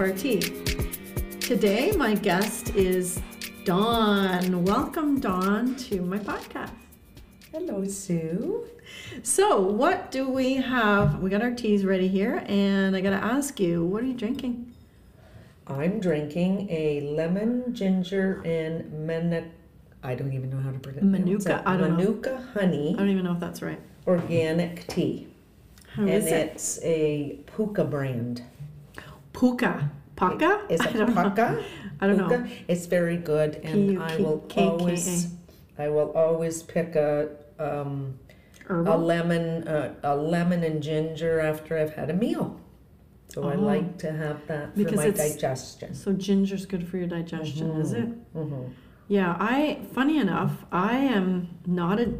Repartea. Today, my guest is Dawn. Welcome, Dawn, to my podcast. Hello, Sue. So, what do we have? We got our teas ready here, and I got to ask you, what are you drinking? I'm drinking a lemon, ginger, and manuka. I don't even know how to pronounce Manuka. I don't know. Manuka honey I don't even know if that's right. organic tea. How and is it? it's a Pukka brand. Pukka. Pukka? Is it. Pukka? I don't know. It's very good, and I will always, I will always pick a um, a lemon, uh, a lemon and ginger after I've had a meal. So I Oh. like to have that for my digestion. So ginger's good for your digestion, is it? hmm Yeah, I funny enough, I am not a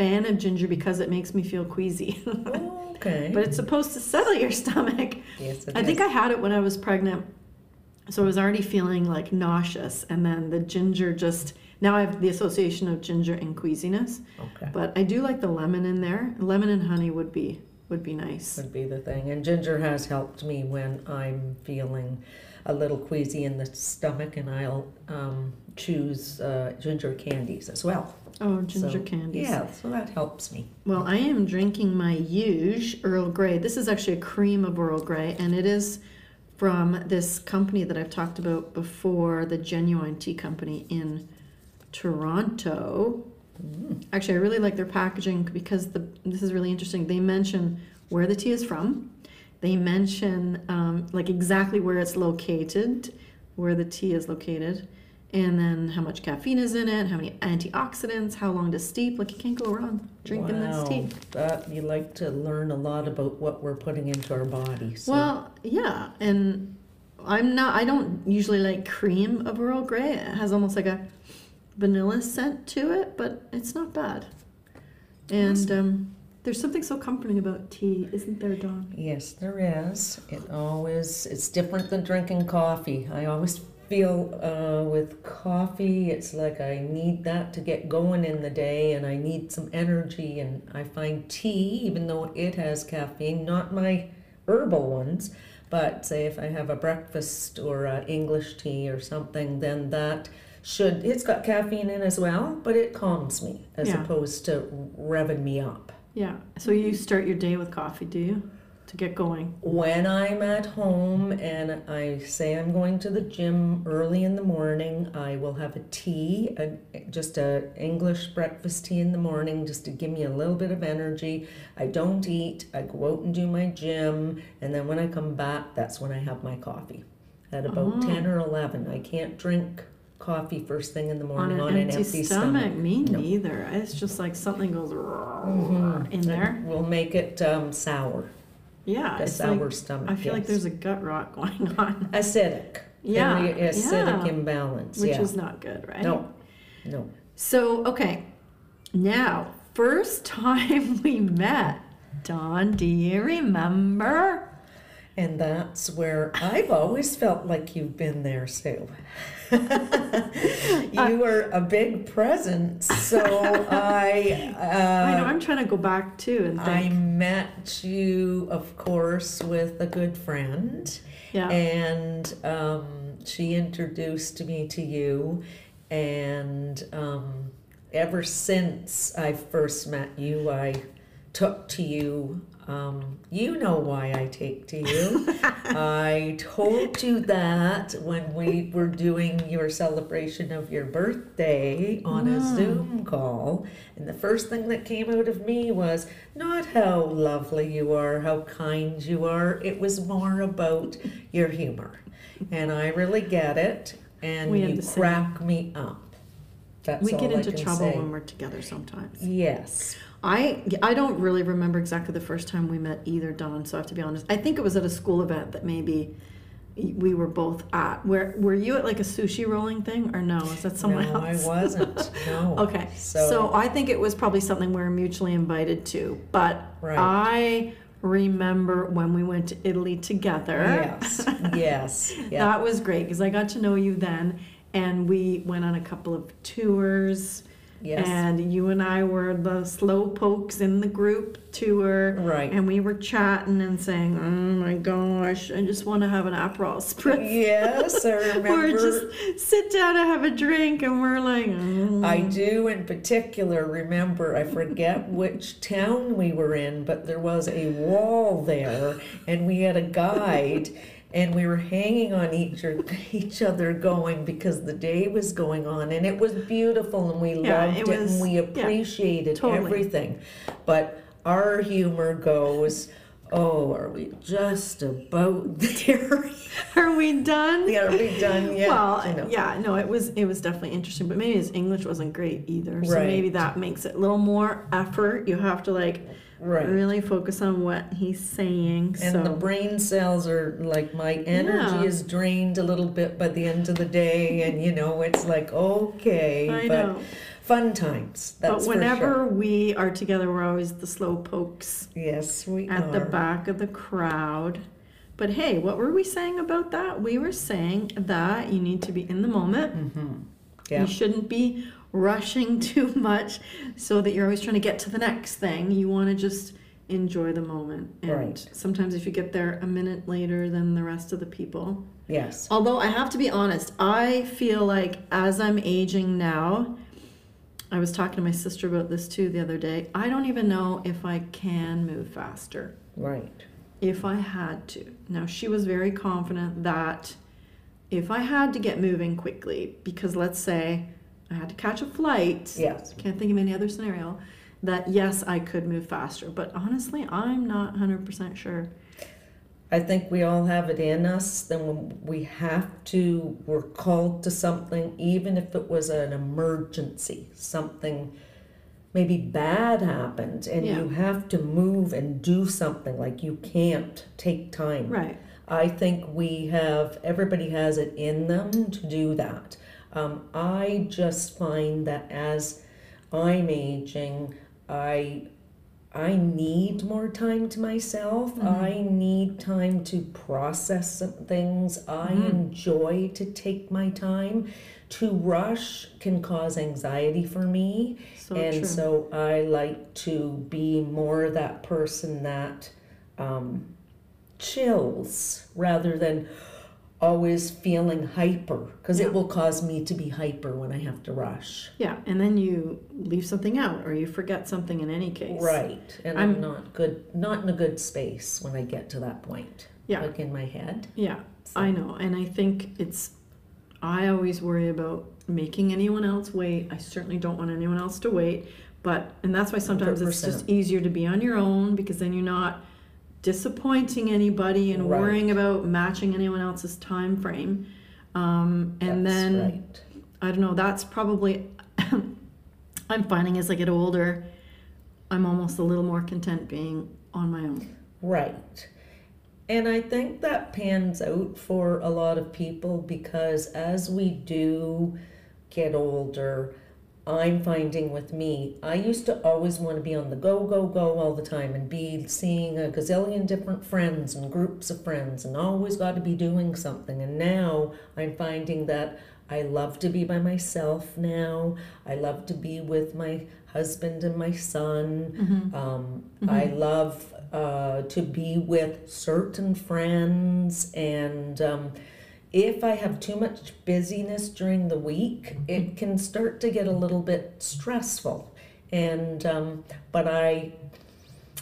fan of ginger because it makes me feel queasy. Okay. but it's supposed to settle your stomach. yes, it I think. I had it when I was pregnant. So I was already feeling like nauseous and then the ginger just now I have the association of ginger and queasiness. Okay. But I do like the lemon in there. Lemon and honey would be would be nice. Would be the thing. And ginger has helped me when I'm feeling a little queasy in the stomach, and I'll um, choose uh, ginger candies as well. Oh, ginger So, candies. Yeah, so that helps me. Well, I am drinking my Huge Earl Grey. This is actually a cream of Earl Grey, and it is from this company that I've talked about before, the Genuine Tea Company in Toronto. Actually, I really like their packaging because the this is really interesting. They mention where the tea is from. They mention um, like exactly where it's located, where the tea is located, and then how much caffeine is in it, how many antioxidants, how long to steep. Like you can't go wrong drinking wow, this tea. That you like to learn a lot about what we're putting into our bodies. So. Well, yeah, and I'm not. I don't usually like cream of Earl Grey. It has almost like a vanilla scent to it, but it's not bad. And um, there's something so comforting about tea, isn't there, Dawn? Yes, there is. It always it's different than drinking coffee. I always feel uh, with coffee, it's like I need that to get going in the day, and I need some energy. And I find tea, even though it has caffeine, not my herbal ones, but say if I have a breakfast or a English tea or something, then that should it's got caffeine in as well, but it calms me as Yeah. opposed to revving me up. Yeah. So you start your day with coffee, do you? To get going. when I'm at home and I say I'm going to the gym early in the morning, I will have a tea, a, just a English breakfast tea in the morning, just to give me a little bit of energy. I don't eat. I go out and do my gym, and then when I come back, that's when I have my coffee. At about Oh. ten or eleven, I can't drink coffee first thing in the morning On morning an empty, stomach. Me No. neither. It's just like something goes Mhm. in there. We'll make it um, sour. Yeah. A It's sour like, stomach. I feel like there's a gut rot going on, acidic. Yeah, Very acidic yeah. imbalance. which yeah. is not good, right? no, no. So, okay, now, first time we met, Dawn, do you remember? And that's where I've always felt like you've been there, Sue. you were a big presence, so I. Uh, I know, I'm trying to go back too and I met you, of course, with a good friend, yeah. and um, she introduced me to you, and um, ever since I first met you, I took to you. Um, you know why I take to you. I told you that when we were doing your celebration of your birthday on a Mm. Zoom call. And the first thing that came out of me was not how lovely you are, how kind you are. It was more about your humor. And I really get it. And you crack me up. That's we all get I into can trouble say. when we're together sometimes. Yes. I I don't really remember exactly the first time we met either, Dawn. So I have to be honest. I think it was at a school event that maybe we were both at. Where were you at like a sushi rolling thing or no? Is that someone no, else? I wasn't. No. Okay, So, so, I think it was probably something we were mutually invited to. But Right. I remember when we went to Italy together. yes, yes, yeah. That was great because I got to know you then, and we went on a couple of tours. Yes. And you and I were the slow pokes in the group tour. Right. And we were chatting and saying, oh my gosh, I just want to have an Aperol spritz. Yes, I remember. or just sit down and have a drink. And we're like, oh. I do in particular remember, I forget which town we were in, but there was a wall there and we had a guide and we were hanging on each, or, er, each other going because the day was going on and it was beautiful and we Yeah, loved it it, and we yeah, appreciated totally. everything. But our humor goes, oh, are we just about there? Are we done? Yeah, are we done yet? well, You know. yeah, no, it was it was definitely interesting, but maybe his English wasn't great either. So Right. maybe that makes it a little more effort. You have to like Right. really focus on what he's saying. And so the brain cells are like my energy Yeah. is drained a little bit by the end of the day, and you know it's like okay, I but know. fun times. That's but whenever sure. we are together, we're always the slow pokes yes, we at are. the back of the crowd. But hey, what were we saying about that? We were saying that you need to be in the moment. Mm-hmm. Yeah, You shouldn't be rushing too much so that you're always trying to get to the next thing. You want to just enjoy the moment. And Right. sometimes if you get there a minute later than the rest of the people. yes, Although I have to be honest, I feel like as I'm aging now, I was talking to my sister about this too the other day. I don't even know if I can move faster right. if I had to. Now, she was very confident that if I had to get moving quickly, because let's say I had to catch a flight, Yes, can't think of any other scenario, that yes, I could move faster. But honestly, I'm not 100% sure. I think we all have it in us. Then when we have to, we're called to something, even if it was an emergency, something maybe bad happened, and Yeah. you have to move and do something. Like you can't take time. Right. I think we have, everybody has it in them to do that. Um, I just find that as I'm aging, I I need more time to myself. I need time to process some things. I enjoy to take my time. To rush can cause anxiety for me. So and true. so I like to be more that person that um, chills rather than always feeling hyper because Yeah. it will cause me to be hyper when I have to rush. yeah, and then you leave something out or you forget something in any case. Right. And I'm, I'm- not good not in a good space when I get to that point. Yeah. Like in my head. Yeah, So- I know. And I think it's, I always worry about making anyone else wait. I certainly don't want anyone else to wait. But, and that's why sometimes it's just easier to be on your own because then you're not disappointing anybody and Right. worrying about matching anyone else's time frame. Um, and That's then, right. I don't know, that's probably, I'm finding as I get older, I'm almost a little more content being on my own. Right. And I think that pans out for a lot of people because as we do get older, I'm finding with me, I used to always want to be on the go, go, go all the time and be seeing a gazillion different friends and groups of friends and always got to be doing something. And now I'm finding that I love to be by myself now. I love to be with my husband and my son. Um, I love uh, to be with certain friends and um, if I have too much busyness during the week, it can start to get a little bit stressful. And um, but I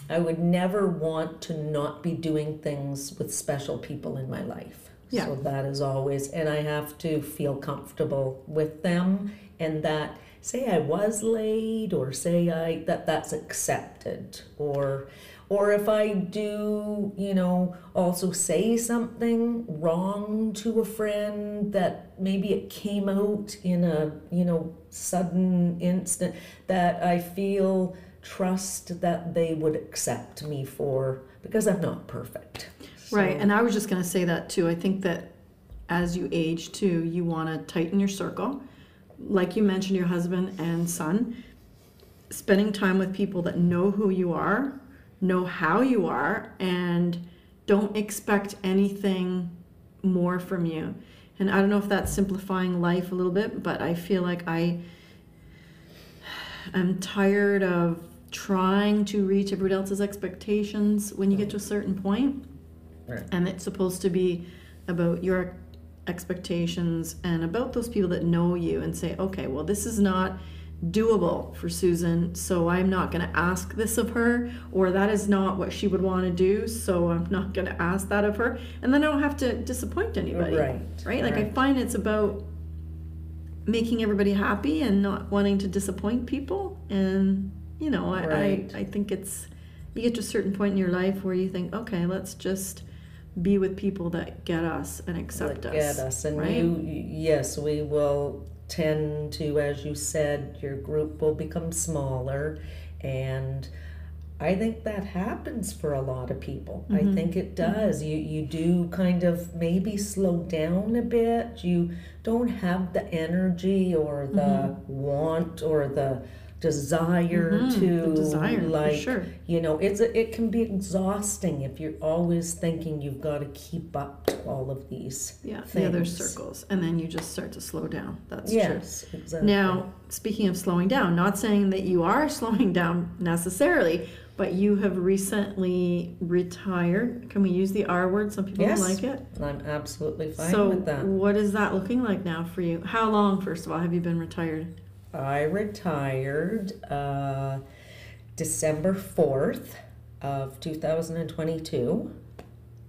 I would never want to not be doing things with special people in my life. Yeah. So that is always and I have to feel comfortable with them and that say I was late or say I that that's accepted or or if I do, you know, also say something wrong to a friend that maybe it came out in a, you know, sudden instant that I feel trust that they would accept me for because I'm not perfect. Right, and I was just going to say that too. I think that as you age too, you want to tighten your circle. Like you mentioned, your husband and son, spending time with people that know who you are, know how you are, and don't expect anything more from you. And I don't know if that's simplifying life a little bit, but I feel like I am tired of trying to reach everybody else's expectations when you get to a certain point. Right. And it's supposed to be about your expectations and about those people that know you and say, okay, well, this is not doable for Susan, so I'm not going to ask this of her, or that is not what she would want to do, so I'm not going to ask that of her. And then I don't have to disappoint anybody. Right. Right? Like, I find it's about making everybody happy and not wanting to disappoint people. And, you know, I, Right. I, I think it's, you get to a certain point in your life where you think, okay, let's just be with people that get us and accept That us. Get us, and right? you, yes, we will tend to, as you said, your group will become smaller, and I think that happens for a lot of people. I Mhm. think it does. You you do kind of maybe slow down a bit. You don't have the energy or the Mm-hmm. want or the desire Mhm, to desire, like sure. you know it's a, it can be exhausting if you're always thinking you've got to keep up to all of these Yeah, the other circles, and then you just start to slow down. That's yes true. exactly Now, speaking of slowing down, not saying that you are slowing down necessarily, but you have recently retired. Can we use the R word? Some people Yes. don't like it. i'm absolutely fine so, with that what is that looking like now for you? How long, first of all, have you been retired? I retired uh, december 4th of 2022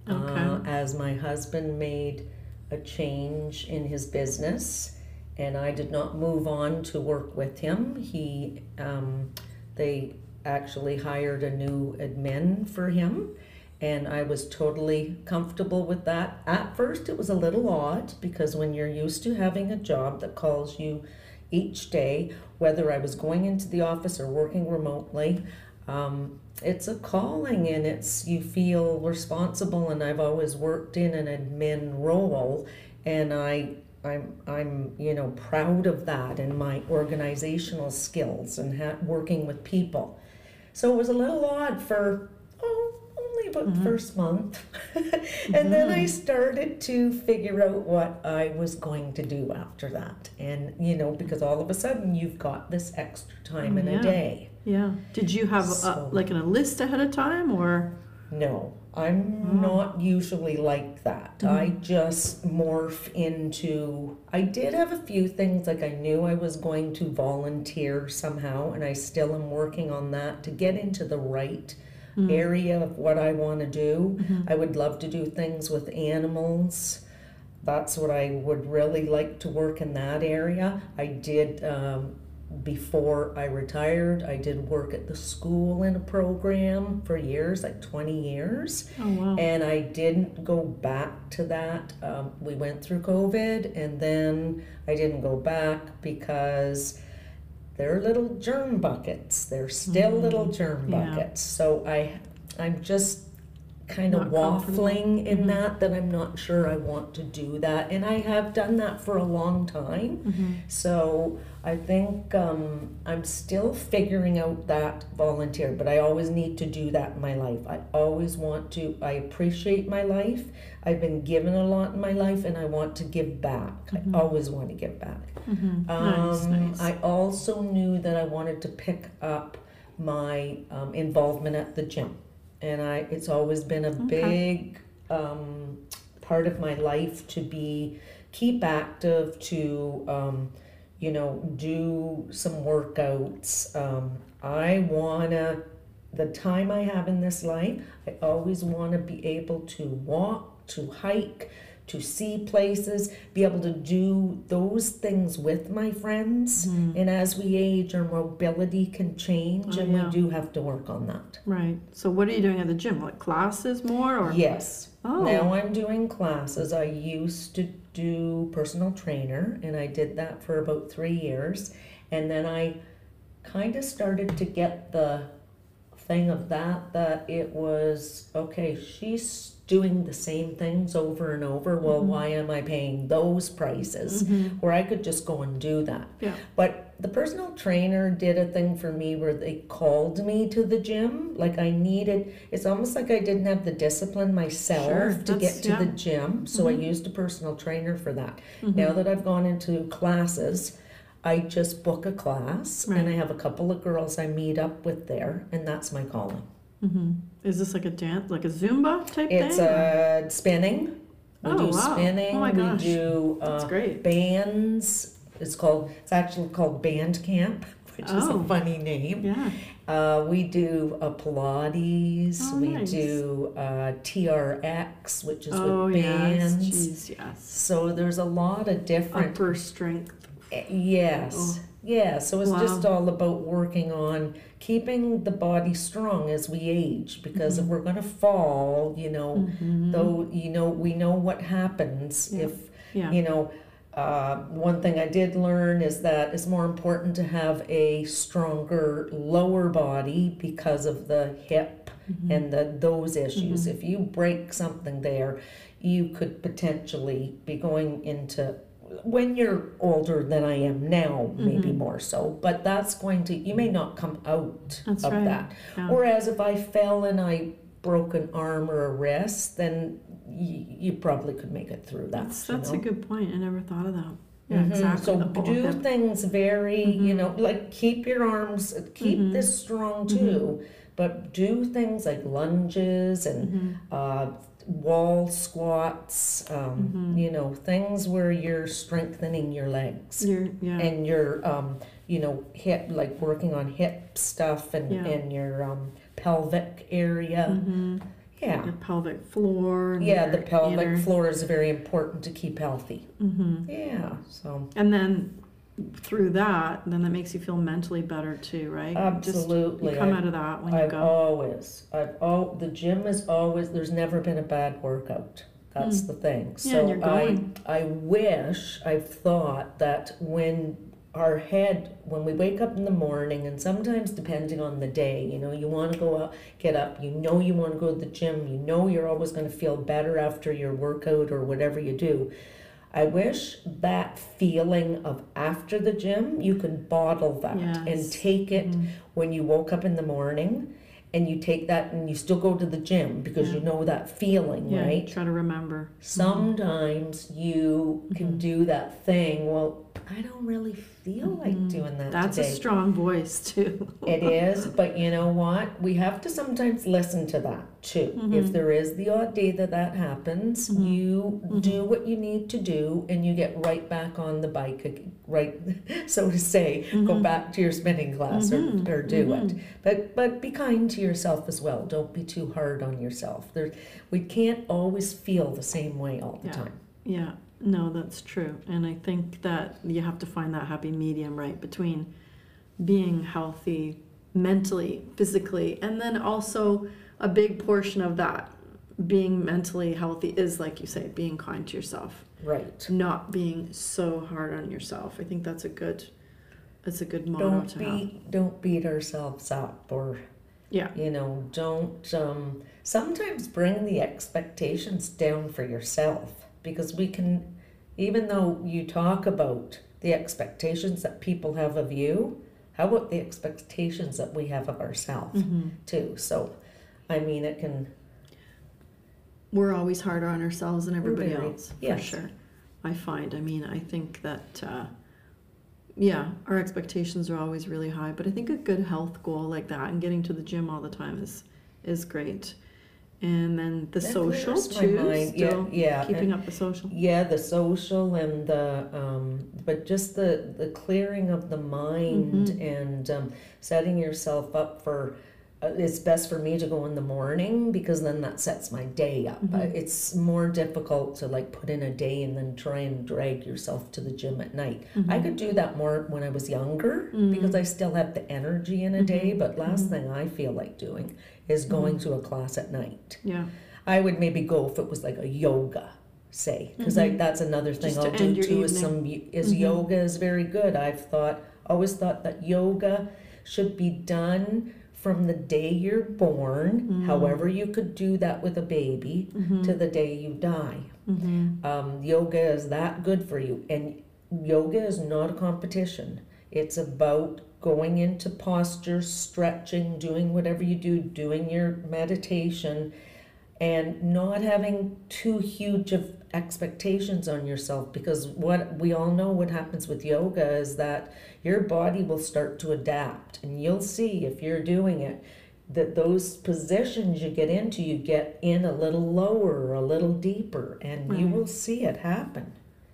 Okay. uh, as my husband made a change in his business and I did not move on to work with him. He, um, they actually hired a new admin for him and I was totally comfortable with that. At first, it was a little odd because when you're used to having a job that calls you each day, whether I was going into the office or working remotely, um, it's a calling and it's you feel responsible and I've always worked in an admin role and I I'm I'm you know proud of that and my organizational skills and ha- working with people. So it was a little odd for oh about the mm-hmm. first month. and then I mm-hmm. started to figure out what I was going to do after that. And you know because all of a sudden you've got this extra time in Yeah. a day. Yeah. Did you have So- a, like a list ahead of time, or No, I'm oh. not usually like that. I mm-hmm. just morph into. I did have a few things like I knew I was going to volunteer somehow, and I still am working on that to get into the right area of what I want to do. I would love to do things with animals. That's what I would really like to work in that area. I did um, before I retired. I did work at the school in a program for years, like 20 years. oh wow, And I didn't go back to that. Um, we went through COVID, and then I didn't go back because they're little germ buckets. They're still little germ Mm, yeah. buckets. So I, I'm just kind of Not waffling in Mhm. that. That I'm not sure I want to do that, and I have done that for a long time. hmm So I think um, I'm still figuring out that volunteer, but I always need to do that in my life. I always want to, I appreciate my life. I've been given a lot in my life and I want to give back. Mhm. I always want to give back. hmm Um, nice, nice. I also knew that I wanted to pick up my um, involvement at the gym. And I, it's always been a Okay. big um, part of my life to be keep active, to um, you know do some workouts. Um, I wanna the time I have in this life. I always want to be able to walk, to hike, to see places, be able to do those things with my friends. Mhm. And as we age, our mobility can change, Oh, and yeah. we do have to work on that. Right. So, what are you doing at the gym? Like classes more, or Yes. oh, Now I'm doing classes. I used to do personal trainer, and I did that for about three years. And then I kind of started to get the thing of that, that it was okay, she's doing the same things over and over. Well, Mhm. why am I paying those prices Mhm. where I could just go and do that? Yeah. But the personal trainer did a thing for me where they called me to the gym. Like I needed, it's almost like I didn't have the discipline myself Sure, to get to yeah. the gym. So I Mhm. used a personal trainer for that. Mhm. Now that I've gone into classes, I just book a class and I have a couple of girls I meet up with there, and that's my calling. Hmm Is this like a dance, like a Zumba type It's thing? or- uh, spinning. We Oh, do wow. spinning. Oh my gosh. We do That's uh, great. bands. It's called. It's actually called Band Camp, which is Oh. a funny name. Yeah. Uh, we do uh, Pilates. Oh, we nice. do uh, TRX, which is Oh, with yes. bands. Jeez, yes. So there's a lot of different. Upper strength. Eh, Yes. Oh. Yeah. So it's just all about working on keeping the body strong as we age. Because if Mhm. we're gonna fall, you know, Mhm. though you know we know what happens Yeah. if Yeah. you know uh, one thing i did learn is that it's more important to have a stronger lower body because of the hip Mhm. and the those issues Mhm. if you break something there you could potentially be going into when you're older than i am now maybe Mhm. more so but that's going to you may not come out That's of right. that Yeah. Whereas if I fell and I broke an arm or a wrist, then y- you probably could make it through that. That's you that's know? a good point. I never thought of that. Yeah, Mhm. exactly. So do things very, you Mhm. know, like keep your arms, keep Mhm. this strong too, but do things like lunges and uh, wall squats, um, Mhm. you know, things where you're strengthening your legs You're, yeah. and your um you know hip like working on hip stuff and Yeah. and your um pelvic area hmm yeah Your pelvic floor. Yeah the pelvic inner- floor is very important to keep healthy Mhm. yeah so And then through that, then that makes you feel mentally better too, right? Just absolutely you come I- out of that when you I've go. always I've all the gym is always there's never been a bad workout that's Mm. the thing Yeah, so and you're I going. I wish I've thought that when our head when we wake up in the morning and sometimes depending on the day you know you want to go out get up you know you want to go to the gym you know you're always going to feel better after your workout or whatever you do i wish that feeling of after the gym you could bottle that and take it Mhm. when you woke up in the morning and you take that and you still go to the gym because you know that feeling Yeah, right try to remember. sometimes you can Mhm. do that thing well i don't really feel like Mhm. doing that That's today a strong voice too. it is but you know what we have to sometimes listen to that too if Mhm. there is the odd day that that happens Mhm. you Mhm. do what you need to do and you get right back on the bike right so to say go Mhm. back to your spinning class or, or do it but but be kind to yourself as well don't be too hard on yourself there we can't always feel the same way all the Yeah. time Yeah, no, that's true. And I think that you have to find that happy medium, right, between being healthy mentally, physically, and then also a big portion of that being mentally healthy is, like you say, being kind to yourself, right not being so hard on yourself. I think that's a good, that's a good motto don't to have. don't beat ourselves up or Yeah. you know don't um, sometimes bring the expectations down for yourself because we can even though you talk about the expectations that people have of you how about the expectations that we have of ourselves hmm too so i mean it can We're always harder on ourselves than everybody very, else, for yes. sure. I find. I mean, I think that, uh, yeah, our expectations are always really high. But I think a good health goal like that and getting to the gym all the time is is great. And then the that social clears my too, still yeah yeah and- keeping up the social. Yeah, the social and the, um, but just the, the clearing of the mind Mhm. and um, setting yourself up for. Uh, it's best for me to go in the morning because then that sets my day up. Mhm. it's more difficult to like put in a day and then try and drag yourself to the gym at night. I Mhm. could do that more when I was younger Mhm. because I still have the energy in a day. Mhm. But last Mhm. thing I feel like doing is going to a class at night. Yeah. I would maybe go if it was like a yoga, say, because I that's another thing Just I'll do end your too. Is some is yoga is very good. I've thought always thought that yoga should be done from the day you're born. Mm. However, you could do that with a baby Mm-hmm. to the day you die. mm-hmm. Um, yoga is that good for you, and yoga is not a competition. It's about going into posture, stretching, doing whatever you do, doing your meditation, and not having too huge of expectations on yourself because what we all know what happens with yoga is that your body will start to adapt and you'll see if you're doing it that those positions you get into you get in a little lower or a little deeper and you will see it happen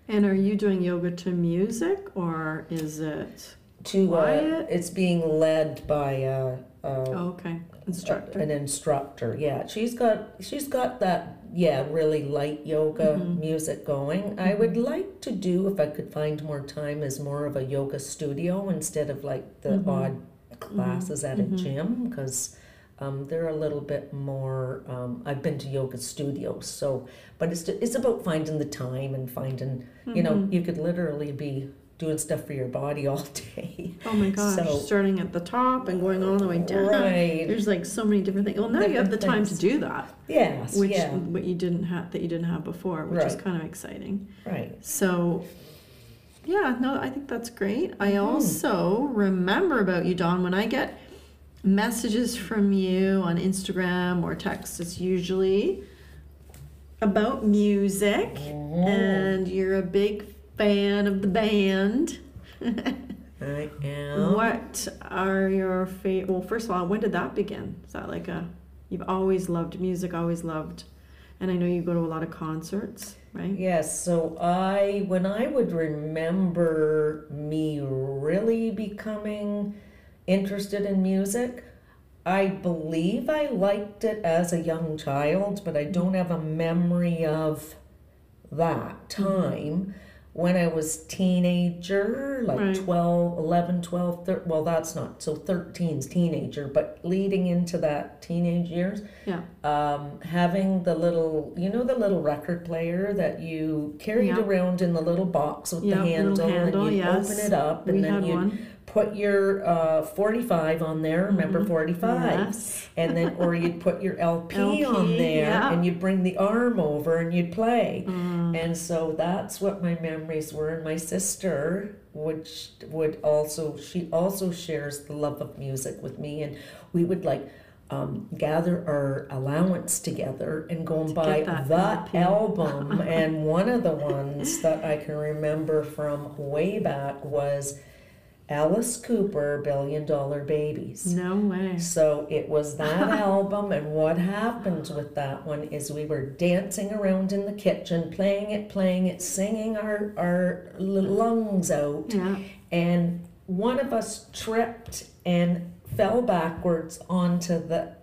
And are you doing yoga to music or is it? to uh, Quiet? it's being led by a Oh, okay, instructor. an instructor yeah she's got she's got that yeah really light yoga Mhm. music going i would like to do if i could find more time as more of a yoga studio instead of like the Mhm. odd classes at a Mhm. gym because um, they're a little bit more um, i've been to yoga studios so but it's it's about finding the time and finding you know you could literally be doing stuff for your body all day Oh my gosh, so- starting at the top and going all the way down. right There's like so many different things. Well, now you have the Different time to do that, yes which yeah what you didn't have that you didn't have before, which is kind of exciting. right So, yeah, no, I think that's great. I Mhm. also remember about you, Dawn, when I get messages from you on Instagram or text, it's usually about music, Mhm. and you're a big fan of the band. I am. What are your favorite? Well, first of all, when did that begin? Is that like a you've always loved music, always loved, and I know you go to a lot of concerts, right? Yes, so I, when I would remember me really becoming interested in music, I believe I liked it as a young child, but I don't have a memory of that mm-hmm. time. When I was teenager, like Right. 12, 11, 12, thir- well, that's not, so 13's teenager, but leading into that teenage years, Yeah. um, having the little, you know, the little record player that you carried Yeah. around in the little box with Yeah, the handle, handle, and you yes. open it up, and we then you. Put your uh, 45 on there. Remember Mhm. 45, Yes. and then or you'd put your LP, LP, on there, yeah. and you'd bring the arm over and you'd play. Mm. And so that's what my memories were. And my sister, which would also, she also shares the love of music with me. And we would like um, gather our allowance together and go and buy get that that LP. album. and one of the ones that I can remember from way back was Alice Cooper, Billion Dollar Babies. No way. So it was that album, and what happened with that one is we were dancing around in the kitchen, playing it, playing it, singing our, our lungs out, Yeah. and one of us tripped and fell backwards onto the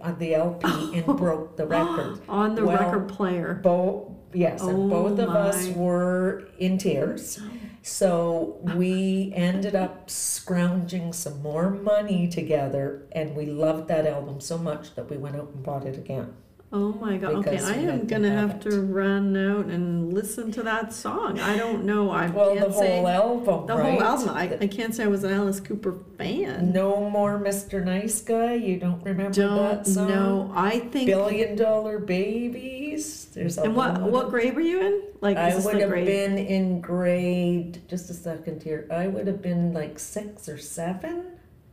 uh, the LP and broke the record. On the Well, record player. Both yes, and Oh both of us were in tears. So we ended up scrounging some more money together, and we loved that album so much that we went out and bought it again. Oh my god. Okay, I am gonna have have it. to run out and listen to that song. I don't know. I Well, can't the say whole album, the right? whole album. I, I can't say I was an Alice Cooper fan. No more Mr. Nice Guy. You don't remember don't that song? know. I think. Billion Dollar Babies. There's and what what grade were you in? Like I would have grade? been in grade. Just a second here. I would have been like six or seven.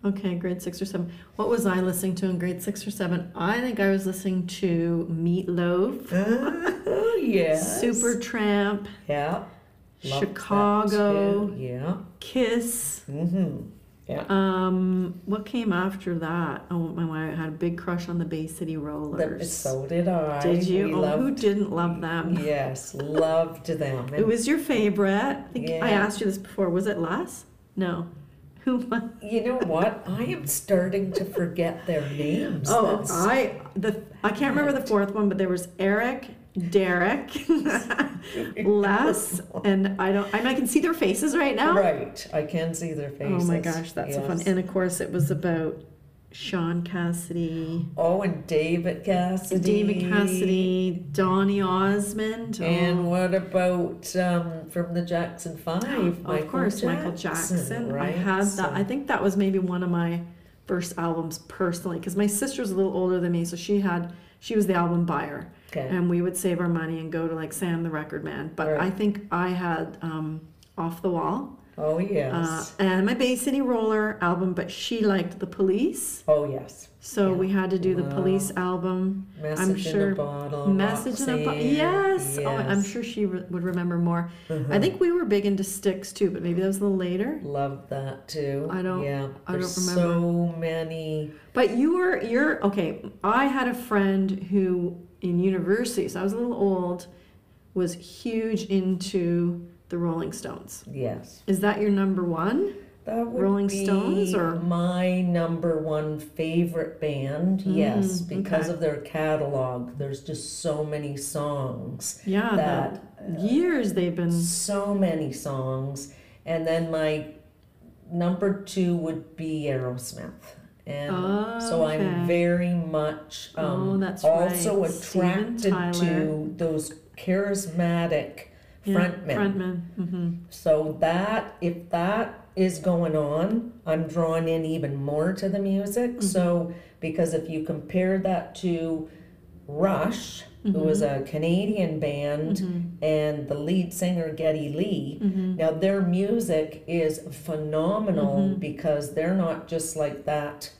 Okay, grade six or seven. What was I listening to in grade six or seven? I think I was listening to Meatloaf, Oh yes. Supertramp, Yeah. Chicago. Yeah. Kiss. Mm-hmm. Yeah. Um, what came after that? Oh, my! I had a big crush on the Bay City The- Rollers. so did I. Did you? We oh, who didn't love them? Yes, loved them. It was your favorite. I think I asked you this before. Was it Les? No. Who? was- you know what? I am starting to forget their names. Oh, That's- I the I can't remember the fourth one, but there was Eric, Derek, Les, and I don't. I mean, I can see their faces right now. Right. I can see their faces. Oh my gosh, that's so fun! And of course, it was about Shaun Cassidy, Oh, and David Cassidy. David Cassidy, Donny Osmond. And oh, what about um, from the Jackson Five? of course, Michael Jackson. I right? had that. I think that was maybe one of my first albums personally, because my sister's a little older than me, so she had she was the album buyer. Okay. and we would save our money and go to like Sam the Record Man. But Right. I think I had um, Off the Wall Oh uh, yes. and my Bay City Roller album, but she liked the Police, oh yes. so Yeah. we had to do the Wow. Police album. Message in sure- a bottle. Message in a bo- Roxanne, yes. Oh, I'm yes. sure she re- would remember more. I Uh-huh. think we were big into Styx too, but maybe that was a little later. Love that too. I don't- Yeah. I don't There's remember. So many. But you were you're okay. I had a friend who in university, so I was a little old, was huge into the Rolling Stones. Yes. Is that your number one? That would Rolling be Stones or- my number one favorite band. yes, Mm, because okay. of their catalog. There's just so many songs. Yeah, That the years they've been. so many songs. And then my number two would be Aerosmith. And so Oh, okay. I'm very much um, Oh, that's also right. Attracted to those charismatic Yeah, frontmen. Frontman. hmm So that if that is going on, I'm drawn in even more to the music. Mm-hmm. So because if you compare that to Rush, who was Mm-hmm. a Canadian band, and the lead singer Geddy Lee, Mm-hmm. now their music is phenomenal because they're not just like that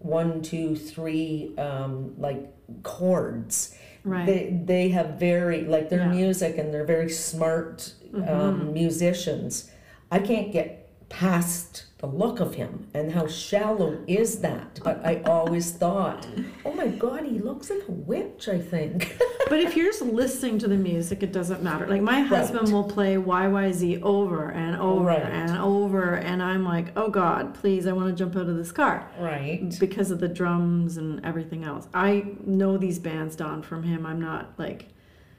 one, two, three, um, like chords Right. they they have very like their Yeah. music and they're very smart Mm-hmm. um, musicians. I can't get past the look of him and how shallow is that. But I always thought, oh my God, he looks like a witch. I think. but if you're just listening to the music, it doesn't matter. Like my husband will play YYZ over and over Right. and over, and I'm like, oh God, please, I want to jump out of this car. right. because of the drums and everything else. I know these bands, Dawn, from him. I'm not like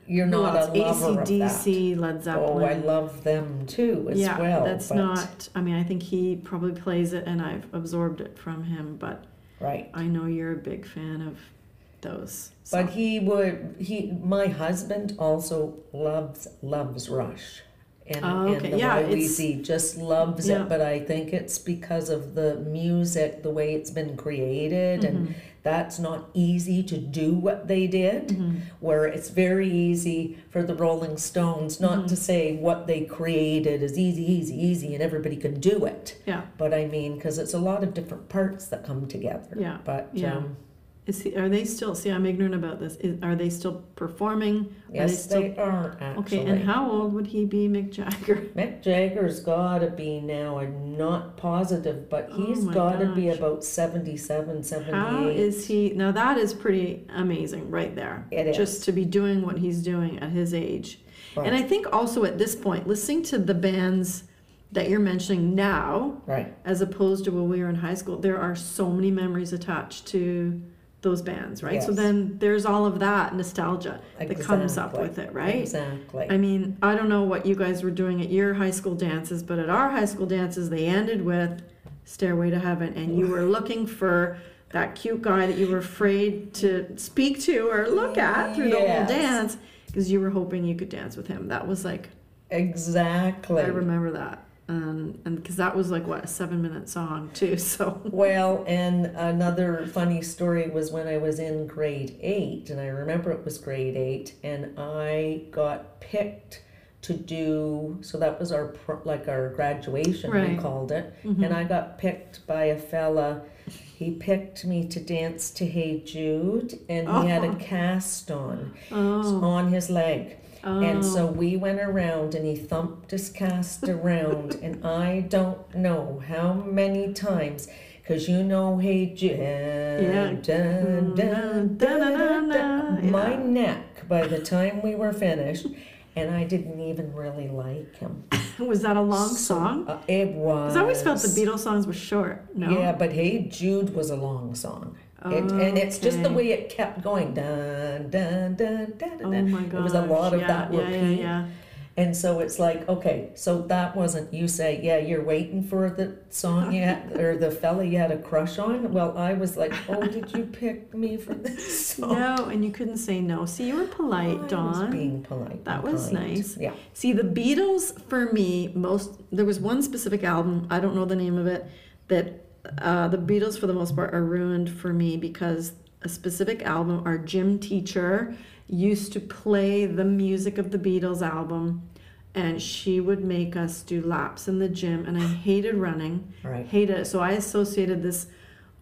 You're not else? a lover of that. ACDC, Led Zeppelin. Oh, I love them too as yeah, well. that's but- not. I mean, I think he probably plays it, and I've absorbed it from him. But right. I know you're a big fan of those. so- But he would he my husband also loves loves Rush. And, Oh, and the Yeah, it's- YYZ just loves Yeah. it, but I think it's because of the music, the way it's been created, Mm-hmm. and that's not easy to do what they did. Mm-hmm. Where it's very easy for the Rolling Stones not Mm-hmm. to say what they created is easy, easy, easy, and everybody can do it. yeah, But I mean, because it's a lot of different parts that come together. Yeah, But yeah. um, is he, are they still? See, I'm ignorant about this. Is, are they still performing? Are yes, they still they are actually. okay? And how old would he be, Mick Jagger? Mick Jagger's gotta be now, I'm not positive, but Oh he's my gotta be gosh. about 77, 78. How is he? Now that is pretty amazing, right there. It Just to be doing what he's doing at his age. And I think also at this point, listening to the bands that you're mentioning now, Right, as opposed to when we were in high school, there are so many memories attached to those bands, right? So then there's all of that nostalgia that comes up with it, right? exactly. I mean, I don't know what you guys were doing at your high school dances, but at our high school dances, they ended with Stairway to Heaven, and you were looking for that cute guy that you were afraid to speak to or look at through the whole dance because you were hoping you could dance with him. That was like, exactly. I remember that. Um, and because that was like, what, a seven minute song, too. So, Well, and another funny story was when I was in grade eight, and I remember it was grade eight, and I got picked to do. So that was our like our graduation, Right. we called it, mhm. and I got picked by a fella. He picked me to dance to Hey Jude, and he had a Oh. cast on oh, on his leg. Oh. And so we went around and he thumped his cast around, and I don't know how many times, because you know, hey, Yeah. dun, dun, dun, my neck by the time we were finished, and I didn't even really like him. was that a long So, song? uh, it was. Because I always felt the Beatles songs were short. No? Yeah, but Hey Jude was a long song. It, and it's just the way it kept going. Dun, dun, dun, dun, dun, Oh my god. It was a lot of yeah, that repeat. Yeah, yeah, And so it's like, okay, so that wasn't you say, yeah, you're waiting for the song you had, or the fella you had a crush on. Well, I was like, oh, did you pick me for this song? No, and you couldn't say no. See, you were polite, I was Dawn. being polite. That was nice. Yeah. See, the Beatles for me, most there was one specific album, I don't know the name of it, that uh, the Beatles for the most part are ruined for me because a specific album, our gym teacher used to play the music of the Beatles album and she would make us do laps in the gym, and I hated running, Right. hated it. So I associated this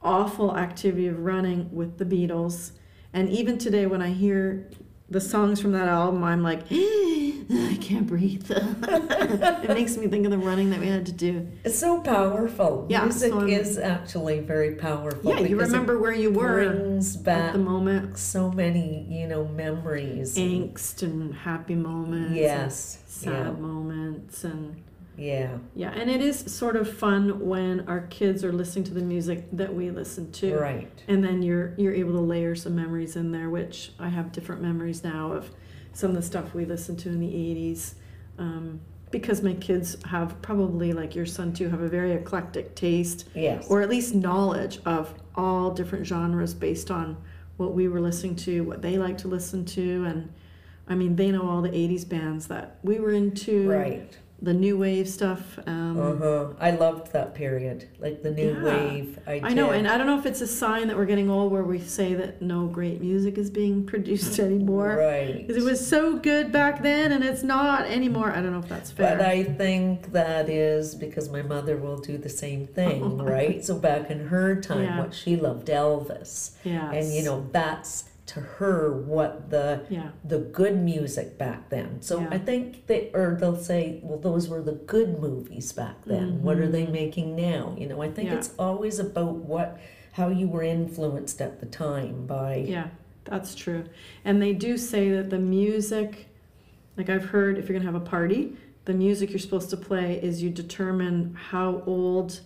awful activity of running with the Beatles, and even today when I hear the songs from that album, I'm like, I can't breathe. it makes me think of the running that we had to do. It's so powerful. Yeah, Music so is actually very powerful. Yeah, you remember where you were brings at the moment, so many, you know, memories. angst and happy moments, Yes. sad moments, and Yeah. yeah, and it is sort of fun when our kids are listening to the music that we listen to. Right. and then you're you're able to layer some memories in there which i have different memories now of some of the stuff we listened to in the 80s um, because my kids have probably like your son too have a very eclectic taste Yes. or at least knowledge of all different genres based on what we were listening to what they like to listen to and i mean they know all the 80s bands that we were into right. The new wave stuff um, Uh huh. I loved that period, like the new Yeah. wave. I, I know, and I don't know if it's a sign that we're getting old where we say that no great music is being produced anymore. Right. Because it was so good back then and it's not anymore. I don't know if that's fair. But I think that is because my mother will do the same thing, right? So back in her time, Yeah. what she loved Elvis, yes. and you know that's to her what the Yeah. the good music back then. So Yeah. I think they or they'll say, well, those were the good movies back then. What are they Mhm. making now? You know, I think Yeah. it's always about what how you were influenced at the time by Yeah, that's true. And they do say that the music, like I've heard, if you're going to have a party, the music you're supposed to play is you determine how old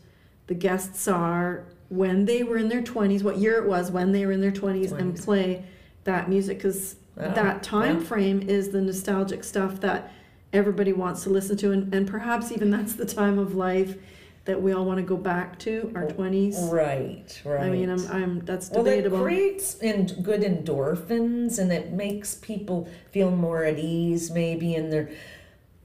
the guests are when they were in their 20s, what year it was when they were in their 20s, and play that music because that time frame is the nostalgic stuff that everybody wants to listen to and, and perhaps even that's the time of life that we all want to go back to our 20s Right, right. i mean i'm, I'm that's Well, debatable it creates in good endorphins, and it makes people feel more at ease. Maybe, and they're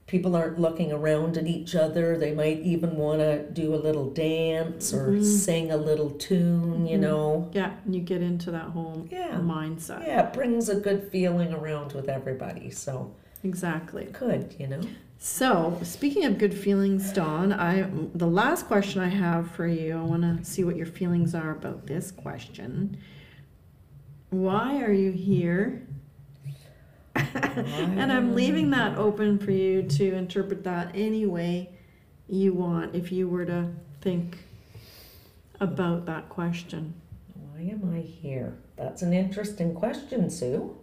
people aren't looking around at each other. They might even want to do a little dance or Mhm. sing a little tune. You Mhm. know, yeah and you get into that whole Yeah. mindset yeah, it brings a good feeling around with everybody. So exactly good, you know. so speaking of good feelings dawn i the last question i have for you i want to see what your feelings are about this question why are you here and I'm leaving that open for you to interpret that any way you want if you were to think about that question. Why am I here? That's an interesting question, Sue.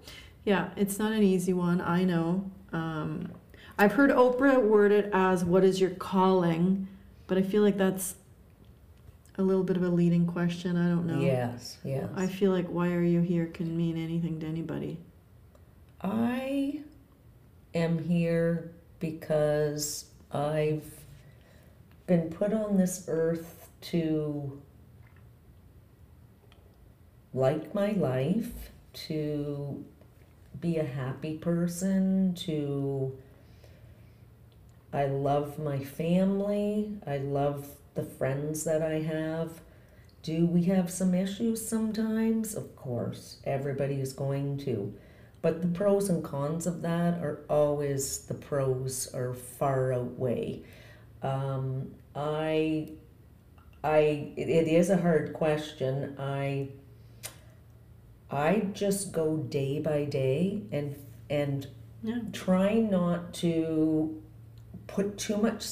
Yeah, it's not an easy one, I know. Um, I've heard Oprah word it as what is your calling, but I feel like that's a little bit of a leading question. I don't know. Yes, yes. I feel like why are you here can mean anything to anybody. I am here because I've been put on this earth to like my life, to be a happy person, to I love my family, I love the friends that I have. Do we have some issues sometimes? Of course, everybody is going to. But the pros and cons of that are always the pros are far outweigh. Um, I, I, it, it is a hard question. I, I just go day by day and and Yeah. try not to put too much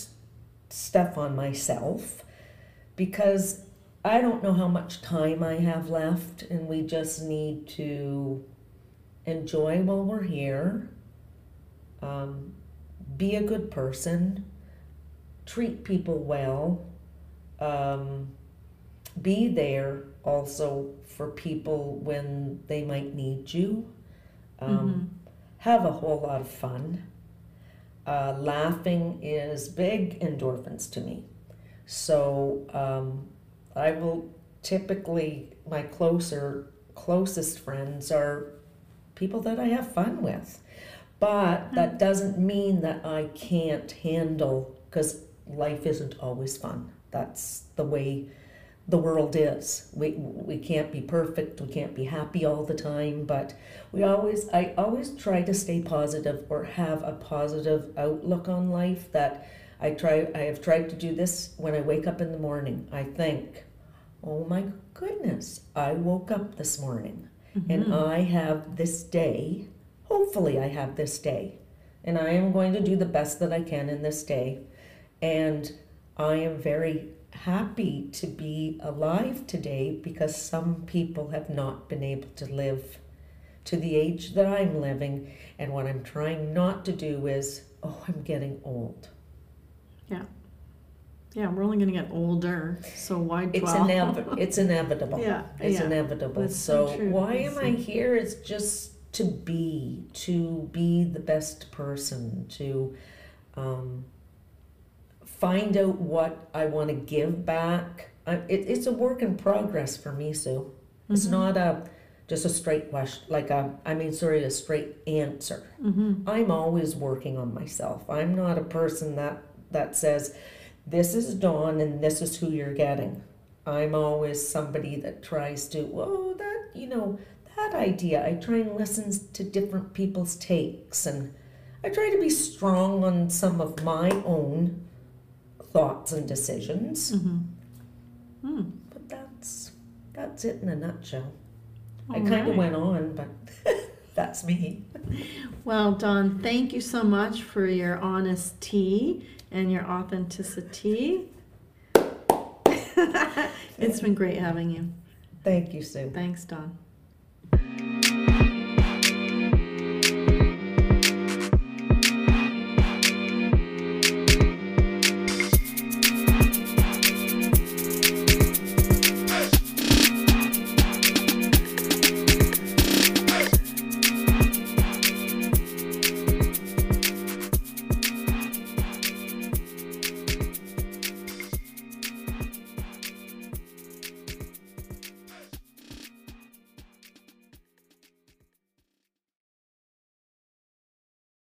stuff on myself because I don't know how much time I have left, and we just need to enjoy while we're here, um, be a good person, treat people well, um, be there also for people when they might need you, um, have a whole lot of fun. Uh, laughing is big endorphins to me. So um, I will typically, my closer, closest friends are people that I have fun with. But hmm. that doesn't mean that I can't handle, because life isn't always fun. That's the way the world is. We we can't be perfect. We can't be happy all the time, but we always I always try to stay positive or have a positive outlook on life that I try I have tried to do this when I wake up in the morning. I think, "Oh my goodness, I woke up this morning and mm-hmm. I have this day. Hopefully I have this day. And I am going to do the best that I can in this day. And I am very happy to be alive today because some people have not been able to live to the age that I'm living. And what I'm trying not to do is, oh, I'm getting old. Yeah, we're only gonna get older, so why It's dwell? inevitable. It's inevitable. Yeah, It's yeah. inevitable. That's so why That's am I here? It's just to be, to be the best person, to um, find out what I want to give back. I, it, it's a work in progress for me, Sue. It's Mhm. not a just a straight question, like a I mean, sorry, a straight answer. Mhm. I'm always working on myself. I'm not a person that that says this is Dawn and this is who you're getting. I'm always somebody that tries to, oh, that, you know, that idea. I try and listen to different people's takes and I try to be strong on some of my own thoughts and decisions. Mhm. Hmm. But that's that's it in a nutshell. I All kind of right. went on, but that's me. Well, Dawn, thank you so much for your honesty and your authenticity. it's been great having you. Thank you, Sue. Thanks, Dawn.